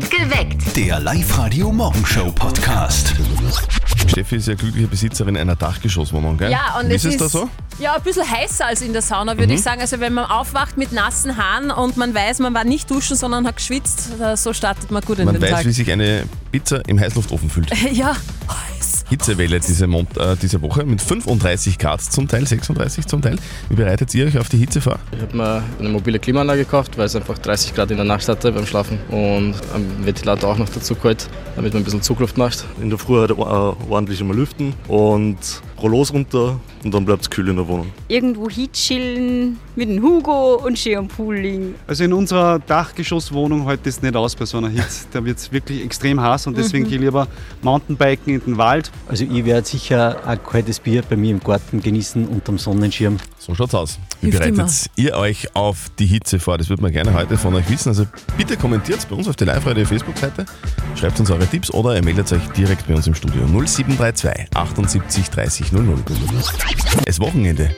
Geweckt. Der Live-Radio-Morgenshow-Podcast. Steffi ist ja glückliche Besitzerin einer Dachgeschosswohnung, gell? Ja, und Wie es ist ist es da so? Mhm. Ja, ein bisschen heißer als in der Sauna, würde ich sagen. Also wenn man aufwacht mit nassen Haaren und man weiß, man war nicht duschen, sondern hat geschwitzt, so startet man gut in Man den weiß, Tag. wie sich eine Pizza im Heißluftofen fühlt. ja, heiß. Hitzewelle diese, Mon äh, diese Woche mit 35 Grad zum Teil, 36 zum Teil. Wie bereitet ihr euch auf die Hitze vor? Ich habe mir eine mobile Klimaanlage gekauft, weil es einfach 30 Grad in der Nacht hatte beim Schlafen und einen Ventilator auch noch dazu geholt, damit man ein bisschen Zugluft macht. In der Früh halt äh, ordentlich einmal lüften und Rollos runter und dann bleibt es kühl in der Wohnung. irgendwo hinchillen mit dem Hugo und schön am Pool liegen. Also in unserer Dachgeschosswohnung hält es nicht aus bei so einer Hitze. Da wird es wirklich extrem heiß und deswegen gehe ich lieber Mountainbiken in den Wald. Also ich werde sicher ein kaltes Bier bei mir im Garten genießen unterm Sonnenschirm. So schaut's aus. Wie bereitet ihr euch auf die Hitze vor? Das würde man gerne heute von euch wissen. Also bitte kommentiert bei uns auf der Live-Radio Facebook-Seite, schreibt uns eure Tipps oder ihr meldet euch direkt bei uns im Studio 0732 78 30 00. Es Wochenende.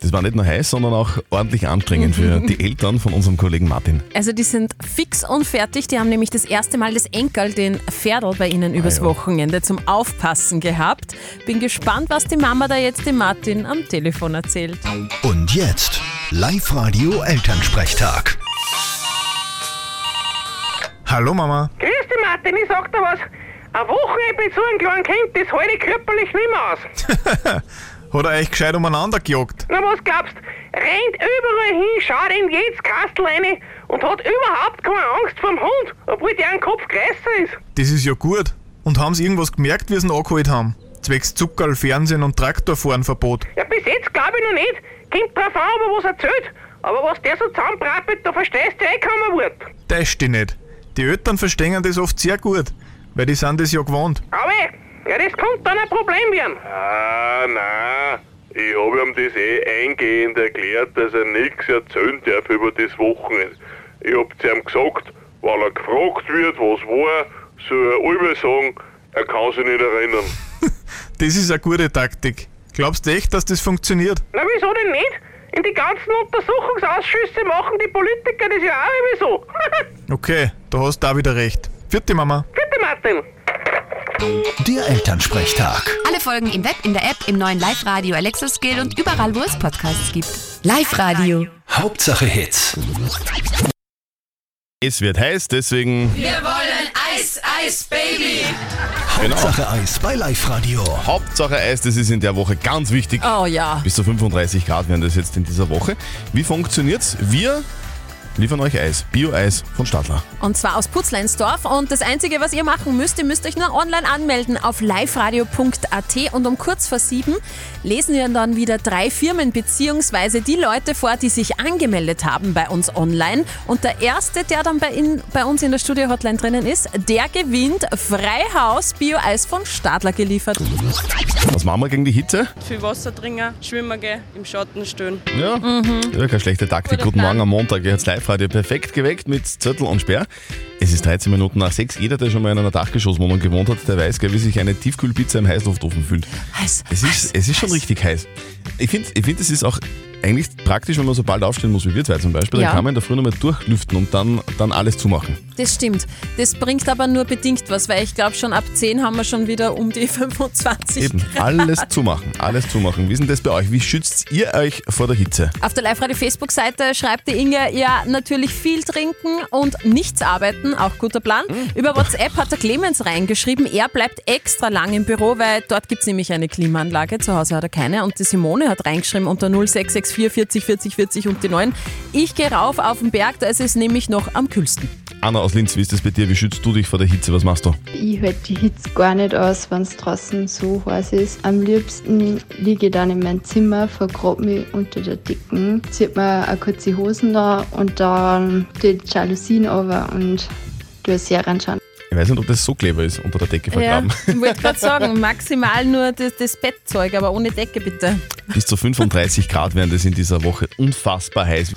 Das war nicht nur heiß, sondern auch ordentlich anstrengend für die Eltern von unserem Kollegen Martin. Also die sind fix und fertig. Die haben nämlich das erste Mal das Enkel, den Pferdl, bei ihnen übers ja. Wochenende zum Aufpassen gehabt. Bin gespannt, was die Mama da jetzt dem Martin am Telefon erzählt. Und jetzt Live-Radio Elternsprechtag. Hallo Mama. Grüß dich, Martin, ich sag dir was. Ein Wochenende mit so einem kleinen Kind, das halte ich körperlich nicht mehr aus. Hat er euch gescheit umeinander gejagt? Na, was glaubst Rennt überall hin, schaut in jedes Kastel rein und hat überhaupt keine Angst vor dem Hund, obwohl der ein Kopf größer ist. Das ist ja gut. Und haben sie irgendwas gemerkt, wie sie ihn angeholt haben? Zwecks Zuckerl, Fernsehen und Traktorfahren Verbot. Ja, bis jetzt glaube ich noch nicht. Kommt drauf an, ob er was erzählt. Aber was der so zusammenbrappelt, da verstehst du eh kaum ein Wort. Das stimmt nicht. Die Eltern verstehen das oft sehr gut, weil die sind das ja gewohnt. Aber, ja, das könnte dann ein Problem werden. Ah, nein. Ich habe ihm das eh eingehend erklärt, dass er nichts erzählen darf über das Wochenende. Ich hab zu ihm gesagt, weil er gefragt wird, was war, soll er alle sagen, er kann sich nicht erinnern. Das ist eine gute Taktik. Glaubst du echt, dass das funktioniert? Na, wieso denn nicht? In die ganzen Untersuchungsausschüsse machen die Politiker das ja auch immer so. Okay, da hast du auch wieder recht. Vierte Mama. Martin. Der Elternsprechtag. Alle Folgen im Web, in der App, im neuen Live-Radio Alexa Skill und überall, wo es Podcasts gibt. Live-Radio. Hauptsache Hits. Es wird heiß, deswegen Hauptsache Eis bei Live-Radio. Hauptsache Eis, das ist in der Woche ganz wichtig. Oh ja. Bis zu 35 Grad werden das jetzt in dieser Woche. Wie funktioniert's? Wir liefern euch Eis, Bio-Eis von Stadler. Und zwar aus Putzleinsdorf. Und das Einzige, was ihr machen müsst, ihr müsst euch nur online anmelden auf liveradio.at und um kurz vor sieben lesen wir dann wieder drei Firmen bzw. die Leute vor, die sich angemeldet haben bei uns online. Und der Erste, der dann bei, in, bei uns in der Studio-Hotline drinnen ist, der gewinnt Freihaus Bio-Eis von Stadler geliefert. Was machen wir gegen die Hitze? Viel Wasser trinken, schwimmen gehen, im Schatten stehen. Ja, ja keine schlechte Taktik. Guter Guten Plan. Morgen am Montag. Jetzt Live-Radio perfekt geweckt mit Zettel und Sperr. Es ist 13 Minuten nach 6. Jeder, der schon mal in einer Dachgeschosswohnung gewohnt hat, der weiß, gell, wie sich eine Tiefkühlpizza im Heißluftofen fühlt. Heiß, Es ist, es ist schon richtig heiß. Ich finde, ich find, es ist auch eigentlich praktisch, wenn man so bald aufstehen muss wie wir zwei zum Beispiel. Ja. Dann kann man in der Früh nochmal durchlüften und dann, dann alles zumachen. Das stimmt. Das bringt aber nur bedingt was, weil ich glaube, schon ab 10 haben wir schon wieder um die 25 Eben, alles zumachen, alles zumachen. Wie ist denn das bei euch? Wie schützt ihr euch vor der Hitze? Auf der Live-Radio-Facebook-Seite schreibt die Inge, ja, natürlich viel trinken und nichts arbeiten, auch guter Plan. Über WhatsApp hat der Clemens reingeschrieben, er bleibt extra lang im Büro, weil dort gibt es nämlich eine Klimaanlage, zu Hause hat er keine. Und die Simone hat reingeschrieben unter 0664 40 40 40 und die 9. Ich gehe rauf auf den Berg, da ist es nämlich noch am kühlsten. Anna aus Linz, wie ist das bei dir? Wie schützt du dich vor der Hitze? Was machst du? Ich halte die Hitze gar nicht aus, wenn es draußen so heiß ist. Am liebsten liege ich dann in meinem Zimmer, vergrabe mich unter der Dicken, zieht mir eine kurze Hosen da und dann die Jalousien runter und tue Serien schauen. Ich weiß nicht, ob das so clever ist, unter der Decke vergraben. Ja, ich wollte gerade sagen, maximal nur das, das Bettzeug, aber ohne Decke bitte. Bis zu 35 Grad werden das in dieser Woche unfassbar heiß.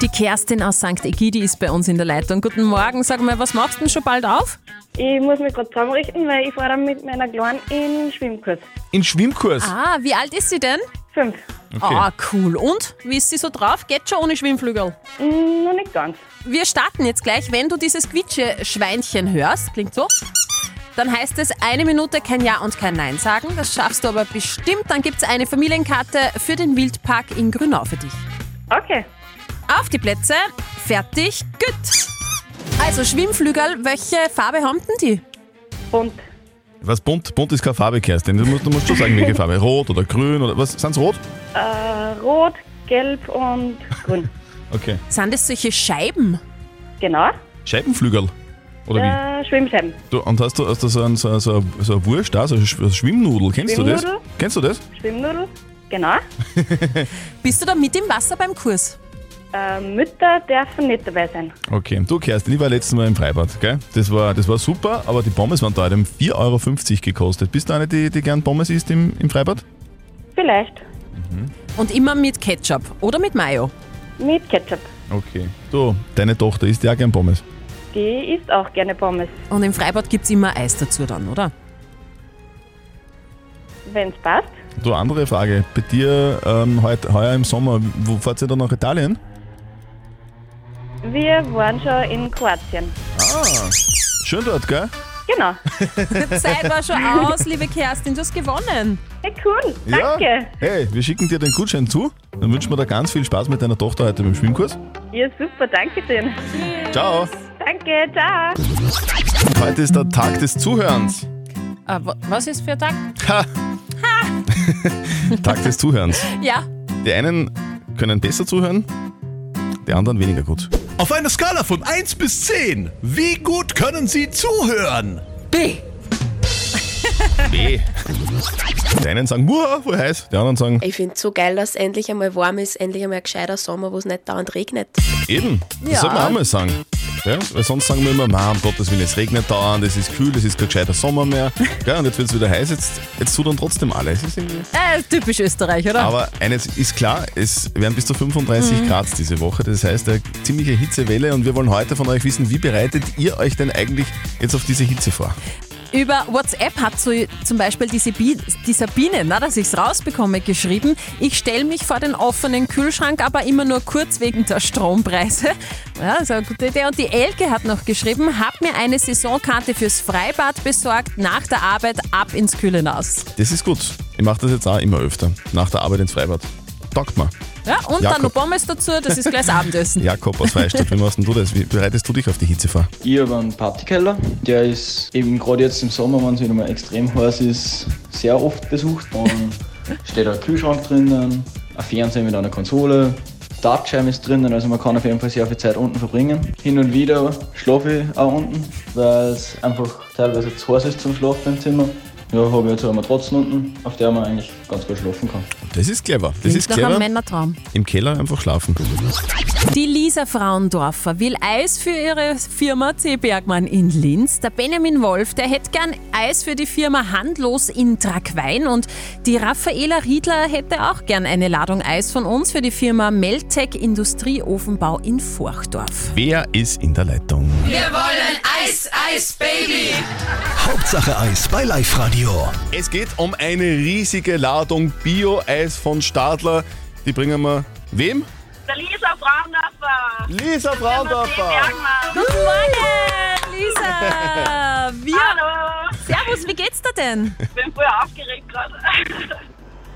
Die Kerstin aus St. Egidi ist bei uns in der Leitung. Guten Morgen, sag mal, was machst du denn schon bald auf? Ich muss mich gerade zusammenrichten, weil ich fahre dann mit meiner Kleinen in den Schwimmkurs. In Schwimmkurs. Ah, wie alt ist sie denn? Fünf. Ah, cool. Und? Wie ist sie so drauf? Geht schon ohne Schwimmflügel? Mm, noch nicht ganz. Wir starten jetzt gleich. Wenn du dieses Quietsche-Schweinchen hörst, klingt so, dann heißt es eine Minute kein Ja und kein Nein sagen. Das schaffst du aber bestimmt. Dann gibt es eine Familienkarte für den Wildpark in Grünau für dich. Okay. Auf die Plätze. Fertig. Gut. Also Schwimmflügel, welche Farbe haben denn die? Bunt. Was bunt? Bunt ist keine Farbe, Kerstin. Du musst, du musst schon sagen, welche Farbe. Rot oder grün oder was? Sind's rot? Äh, rot, gelb und grün. Okay. Sind das solche Scheiben? Genau. Scheibenflügel? Oder wie? Äh, Schwimmscheiben. Du, und hast du, hast du so, ein, so, so, so eine Wurst da, so eine Sch- eine Schwimmnudel? Kennst du das? Schwimmnudel? Kennst du das? Schwimmnudel. Genau. Bist du da mit im Wasser beim Kurs? Äh, Mütter dürfen nicht dabei sein. Okay. Du, Kerstin, ich war letztes Mal im Freibad, gell? Das war, das war super, aber die Pommes waren teuer. Die haben 4,50 Euro gekostet. Bist du eine, die, die gern Pommes isst im, im Freibad? Vielleicht. Und immer mit Ketchup oder mit Mayo? Mit Ketchup. Okay. Du, deine Tochter isst ja auch gern Pommes. Die isst auch gerne Pommes. Und im Freibad gibt es immer Eis dazu dann, oder? Wenn es passt. Du, andere Frage. Bei dir ähm, heuer im Sommer, wo fahrt ihr dann nach Italien? Wir waren schon in Kroatien. Ah, schön dort, gell? Genau. Zeit war schon aus, liebe Kerstin, du hast gewonnen. Hey, cool. Danke. Ja. Hey, wir schicken dir den Gutschein zu. Dann wünschen wir dir ganz viel Spaß mit deiner Tochter heute beim Schwimmkurs. Ja, super. Danke schön. Ciao. Danke. Ciao. Heute ist der Tag des Zuhörens. Ah, wa- was ist für ein Tag? Ha! Tag des Zuhörens. Ja. Die einen können besser zuhören, die anderen weniger gut. Auf einer Skala von 1 bis 10, wie gut können Sie zuhören? B. B. Die einen sagen, muah, voll heiß. Die anderen sagen, Ich finde es so geil, dass es endlich einmal warm ist, endlich einmal ein gescheiter Sommer, wo es nicht dauernd regnet. eben. Das Ja. soll man auch mal sagen. Ja, weil sonst sagen wir immer, "Ma, um Gottes Willen, es regnet dauernd, es ist kühl, es ist kein gescheiter Sommer mehr. Gell, und jetzt wird es wieder heiß, jetzt, jetzt tut dann trotzdem alles. Es ist irgendwie Äh, typisch Österreich, oder? Aber eines ist klar, es werden bis zu 35 Mhm. Grad diese Woche. Das heißt, eine ziemliche Hitzewelle und wir wollen heute von euch wissen, wie bereitet ihr euch denn eigentlich jetzt auf diese Hitze vor? Über WhatsApp hat so zum Beispiel die, Sabi, die Sabine, na, dass ich es rausbekomme, geschrieben, ich stelle mich vor den offenen Kühlschrank, aber immer nur kurz wegen der Strompreise. Ja, das ist eine gute Idee. Und die Elke hat noch geschrieben, hab mir eine Saisonkarte fürs Freibad besorgt, nach der Arbeit ab ins kühle Nass. Das ist gut. Ich mache das jetzt auch immer öfter. Nach der Arbeit ins Freibad. Taugt mir. Ja, und Jakob. dann noch Pommes dazu, das ist gleich das Abendessen. Jakob aus Freistadt, wie machst denn du das? Wie bereitest du dich auf die Hitze vor? Ich habe einen Partykeller. Der ist eben gerade jetzt im Sommer, wenn es wieder mal extrem heiß ist, sehr oft besucht. Und steht ein Kühlschrank drinnen, ein Fernseher mit einer Konsole, Dartscheibe ist drinnen, also man kann auf jeden Fall sehr viel Zeit unten verbringen. Hin und wieder schlafe ich auch unten, weil es einfach teilweise zu heiß ist zum Schlafen im Zimmer. Ja, habe ich jetzt eine Matratzen unten, auf der man eigentlich ganz gut schlafen kann. Das ist clever. Das ist Nach einem clever. Männertraum. Im Keller einfach schlafen. Die Lisa Frauendorfer will Eis für ihre Firma C. Bergmann in Linz. Der Benjamin Wolf, der hätte gern Eis für die Firma Handlos in Tragwein. Und die Raffaela Riedler hätte auch gern eine Ladung Eis von uns für die Firma Meltec Industrieofenbau in Forchdorf. Wer ist in der Leitung? Wir wollen Eis, Eis, Baby. Hauptsache Eis bei Live Radio. Es geht um eine riesige Ladung Bio-Eis von Stadler. Die bringen wir wem? Der Lisa Frauendorfer. Lisa Frauendorfer. Guten Morgen, Lisa! Wir Hallo. Servus, wie geht's dir denn? Ich bin voll aufgeregt gerade.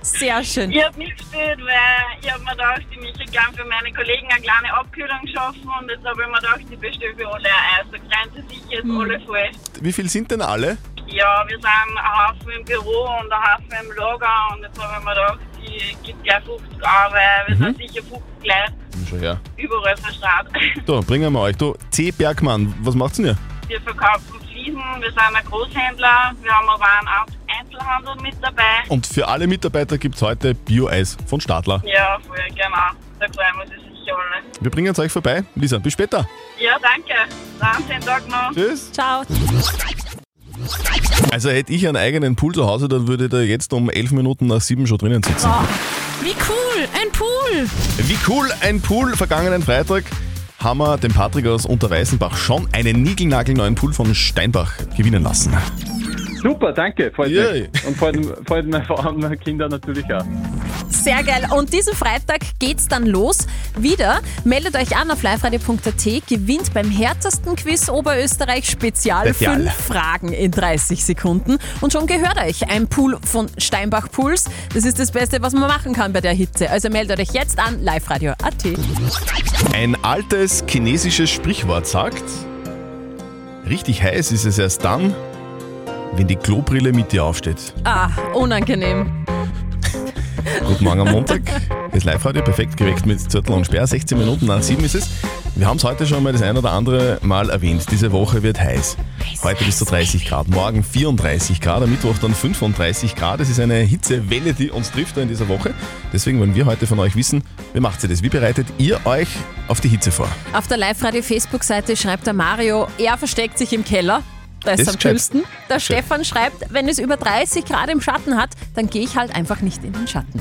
Sehr schön. Ich habe mitgespielt, weil ich habe mir gedacht, ich möchte gerne für meine Kollegen eine kleine Abkühlung schaffen und jetzt habe ich mir gedacht, ich bestelle für alle ein Eis. So Grenze sicher ist Hm. alle voll. Wie viel sind denn alle? Ja, wir sind ein Haufen im Büro und ein Haufen im Lager und jetzt habe ich mir gedacht, ich gebe gleich 50 Euro, weil wir Mhm. sind sicher 50 Leute Schon her. überall verstrahlt. So, bringen wir euch. Du, C. Bergmann, was macht's denn ihr? Wir verkaufen Fliesen, wir sind ein Großhändler, wir haben aber einen Ein- Einzelhandel mit dabei. Und für alle Mitarbeiter gibt's heute Bio-Eis von Stadler. Ja, voll, genau. Da freuen wir sich sicher alle. Wir bringen es euch vorbei. Lisa, bis später. Ja, danke. Dann schönen Tag noch. Tschüss. Ciao. Also hätte ich einen eigenen Pool zu Hause, dann würde ich da jetzt um 11 Minuten nach 7 schon drinnen sitzen. Wie cool, ein Pool! Wie cool, ein Pool. Vergangenen Freitag haben wir den Patrick aus Unterweißenbach schon einen niegelnagelneuen Pool von Steinbach gewinnen lassen. Super, danke, freut Yay. mich. Und freut, freut meine Frau und meine Kinder natürlich auch. Sehr geil. Und diesen Freitag geht's dann los. Wieder. Meldet euch an auf liveradio.at, gewinnt beim härtesten Quiz Oberösterreich Spezial Spezial. fünf Fragen in 30 Sekunden. Und schon gehört euch ein Pool von Steinbach Pools. Das ist das Beste, was man machen kann bei der Hitze. Also meldet euch jetzt an liveradio.at. Ein altes chinesisches Sprichwort sagt, richtig heiß ist es erst dann, wenn die Klobrille mit dir aufsteht. Ah, unangenehm. Guten Morgen am Montag. Das Live-Radio perfekt geweckt mit Zürtel und Sperr. 16 Minuten nach 7 ist es. Wir haben es heute schon mal das ein oder andere Mal erwähnt. Diese Woche wird heiß. Heute bis zu 30 Grad, morgen 34 Grad, am Mittwoch dann 35 Grad. Es ist eine Hitzewelle, die uns trifft in dieser Woche. Deswegen wollen wir heute von euch wissen, wie macht ihr das? Wie bereitet ihr euch auf die Hitze vor? Auf der Live-Radio-Facebook-Seite schreibt der Mario, er versteckt sich im Keller. Da ist Das am ist gescheit. coolsten. Der Stefan schreibt, wenn es über 30 Grad im Schatten hat, dann gehe ich halt einfach nicht in den Schatten.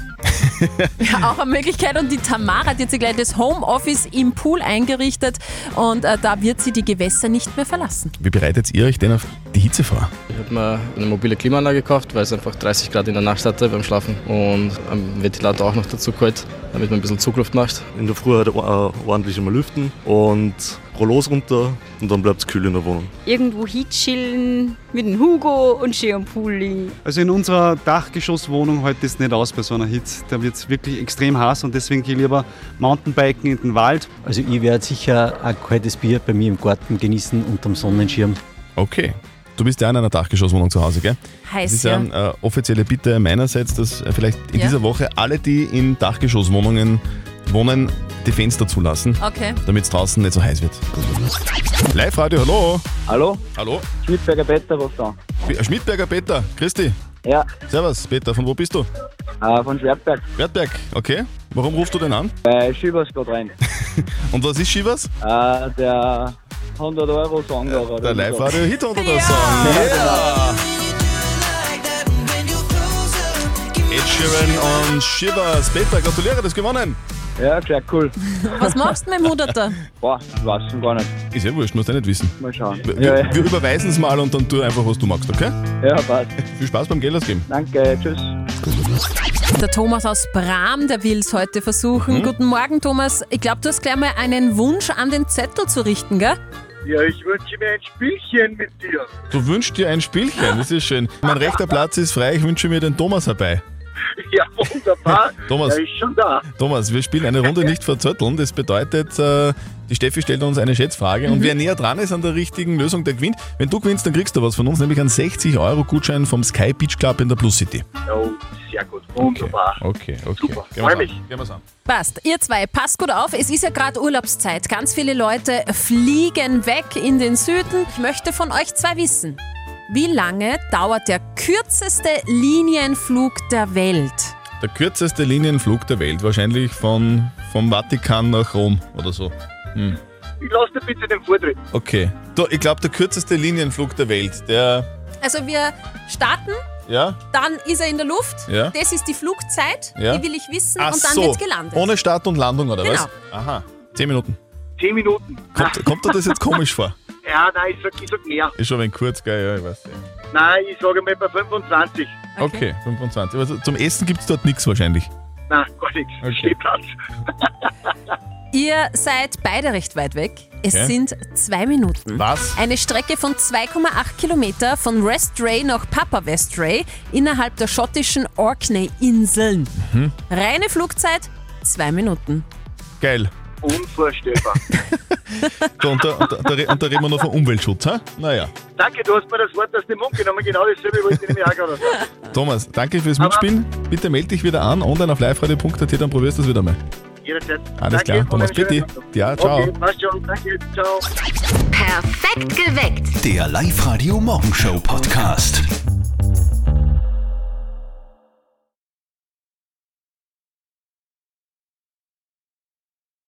ja, auch eine Möglichkeit. Und die Tamara hat jetzt gleich das Homeoffice im Pool eingerichtet und äh, da wird sie die Gewässer nicht mehr verlassen. Wie bereitet ihr euch denn auf die Hitze vor? Ich habe mir eine mobile Klimaanlage gekauft, weil es einfach 30 Grad in der Nacht hatte beim Schlafen und einen Ventilator auch noch dazu geholt, damit man ein bisschen Zugluft macht. In der Früh halt äh, ordentlich einmal lüften und Rollos runter und dann bleibt es kühl in der Wohnung. Irgendwo hinchillen mit dem Hugo und schön am Pool liegen. Also in unserer Dachgeschosswohnung hält es nicht aus bei so einer Hitze. Da wird es wirklich extrem heiß und deswegen gehe ich lieber Mountainbiken in den Wald. Also ich werde sicher ein kaltes Bier bei mir im Garten genießen unterm Sonnenschirm. Okay. Du bist ja in einer Dachgeschosswohnung zu Hause, gell? Heiß, Das ist ja ja. eine offizielle Bitte meinerseits, dass äh, vielleicht in Ja. dieser Woche alle, die in Dachgeschosswohnungen wohnen, die Fenster zulassen, Okay. damit es draußen nicht so heiß wird. Live-Radio, hallo. Hallo? Hallo. Schmidberger Peter ruft an. P- Schmidberger Peter, Christi. Ja. Servus, Peter, von wo bist du? Äh, von Schwertberg. Wertberg, okay. Warum rufst du denn an? Bei Schibers gerade rein. Und was ist Shivas? Äh, der 100 Euro Song da. oder Der so. Live-Radio Hit oder Ja. der Song? Ja! Ed Sheeran und Shivers. Peter, gratuliere, das gewonnen. Ja, sehr cool. Was machst du mit dem Hunderter? Boah, ich weiß schon gar nicht. Ist ja wurscht, musst du nicht wissen. Mal schauen. Wir, Ja, ja. wir überweisen es mal und dann tu einfach, was du magst, okay? Ja, passt. Viel Spaß beim Geld ausgeben. Danke, tschüss. Der Thomas aus Bram, der will es heute versuchen. Mhm. Guten Morgen, Thomas. Ich glaube, du hast gleich mal einen Wunsch an den Zettel zu richten, gell? Ja, ich wünsche mir ein Spielchen mit dir. Du wünschst dir ein Spielchen, das ist schön. Mein rechter Platz ist frei, ich wünsche mir den Thomas herbei. Ja, wunderbar. Thomas. Er ist schon da. Thomas, wir spielen eine Runde nicht verzötteln. Das bedeutet, äh, die Steffi stellt uns eine Schätzfrage und Mhm. wer näher dran ist an der richtigen Lösung, der gewinnt. Wenn du gewinnst, dann kriegst du was von uns, nämlich einen 60-Euro-Gutschein vom Sky Beach Club in der Plus City. Oh, sehr gut. Wunderbar. Okay, okay. Super, Gehen freu wir's mich. Gehen wir's an. Passt. Ihr zwei, passt gut auf. Es ist ja gerade Urlaubszeit. Ganz viele Leute fliegen weg in den Süden. Ich möchte von euch zwei wissen. Wie lange dauert der kürzeste Linienflug der Welt? Der kürzeste Linienflug der Welt, wahrscheinlich von, vom Vatikan nach Rom oder so. Hm. Ich lasse dir bitte den Vortritt. Okay. Du, ich glaube, der kürzeste Linienflug der Welt, der. Also wir starten, Ja? dann ist er in der Luft. Ja. Das ist die Flugzeit, Ja. die will ich wissen Ach und dann so. wird's gelandet. Ohne Start und Landung, oder Genau. was? Aha. Zehn Minuten. Zehn Minuten. Kommt, kommt dir das jetzt komisch vor? Ja, nein, ich sag, ich sag mehr. Ist schon ein wenig kurz, gell? Ja, ich weiß. Ja. Nein, ich sage mal bei 25. Okay, 25. Also zum Essen gibt es dort nichts wahrscheinlich. Nein, gar nichts. Okay. Stehplatz. Ihr seid beide recht weit weg. Es Okay. sind zwei Minuten. Was? Eine Strecke von 2,8 Kilometer von Westray nach Papa Westray innerhalb der schottischen Orkney-Inseln. Mhm. Reine Flugzeit zwei Minuten. Geil. Unvorstellbar. So, und, da, und, da, und da reden wir noch vom Umweltschutz, ha? Naja. Danke, du hast mir das Wort aus dem Mund genommen. Genau dasselbe wollte ich nämlich auch gerade sagen. Thomas, danke fürs Mitspielen. Bitte melde dich wieder an, online auf liveradio.at, dann probierst du es wieder mal. Jederzeit. Alles Danke, klar, Thomas, bitte. Ja, ciao. Okay, passt schon. Danke, ciao. Perfekt geweckt. Der Live-Radio Morgenshow Podcast.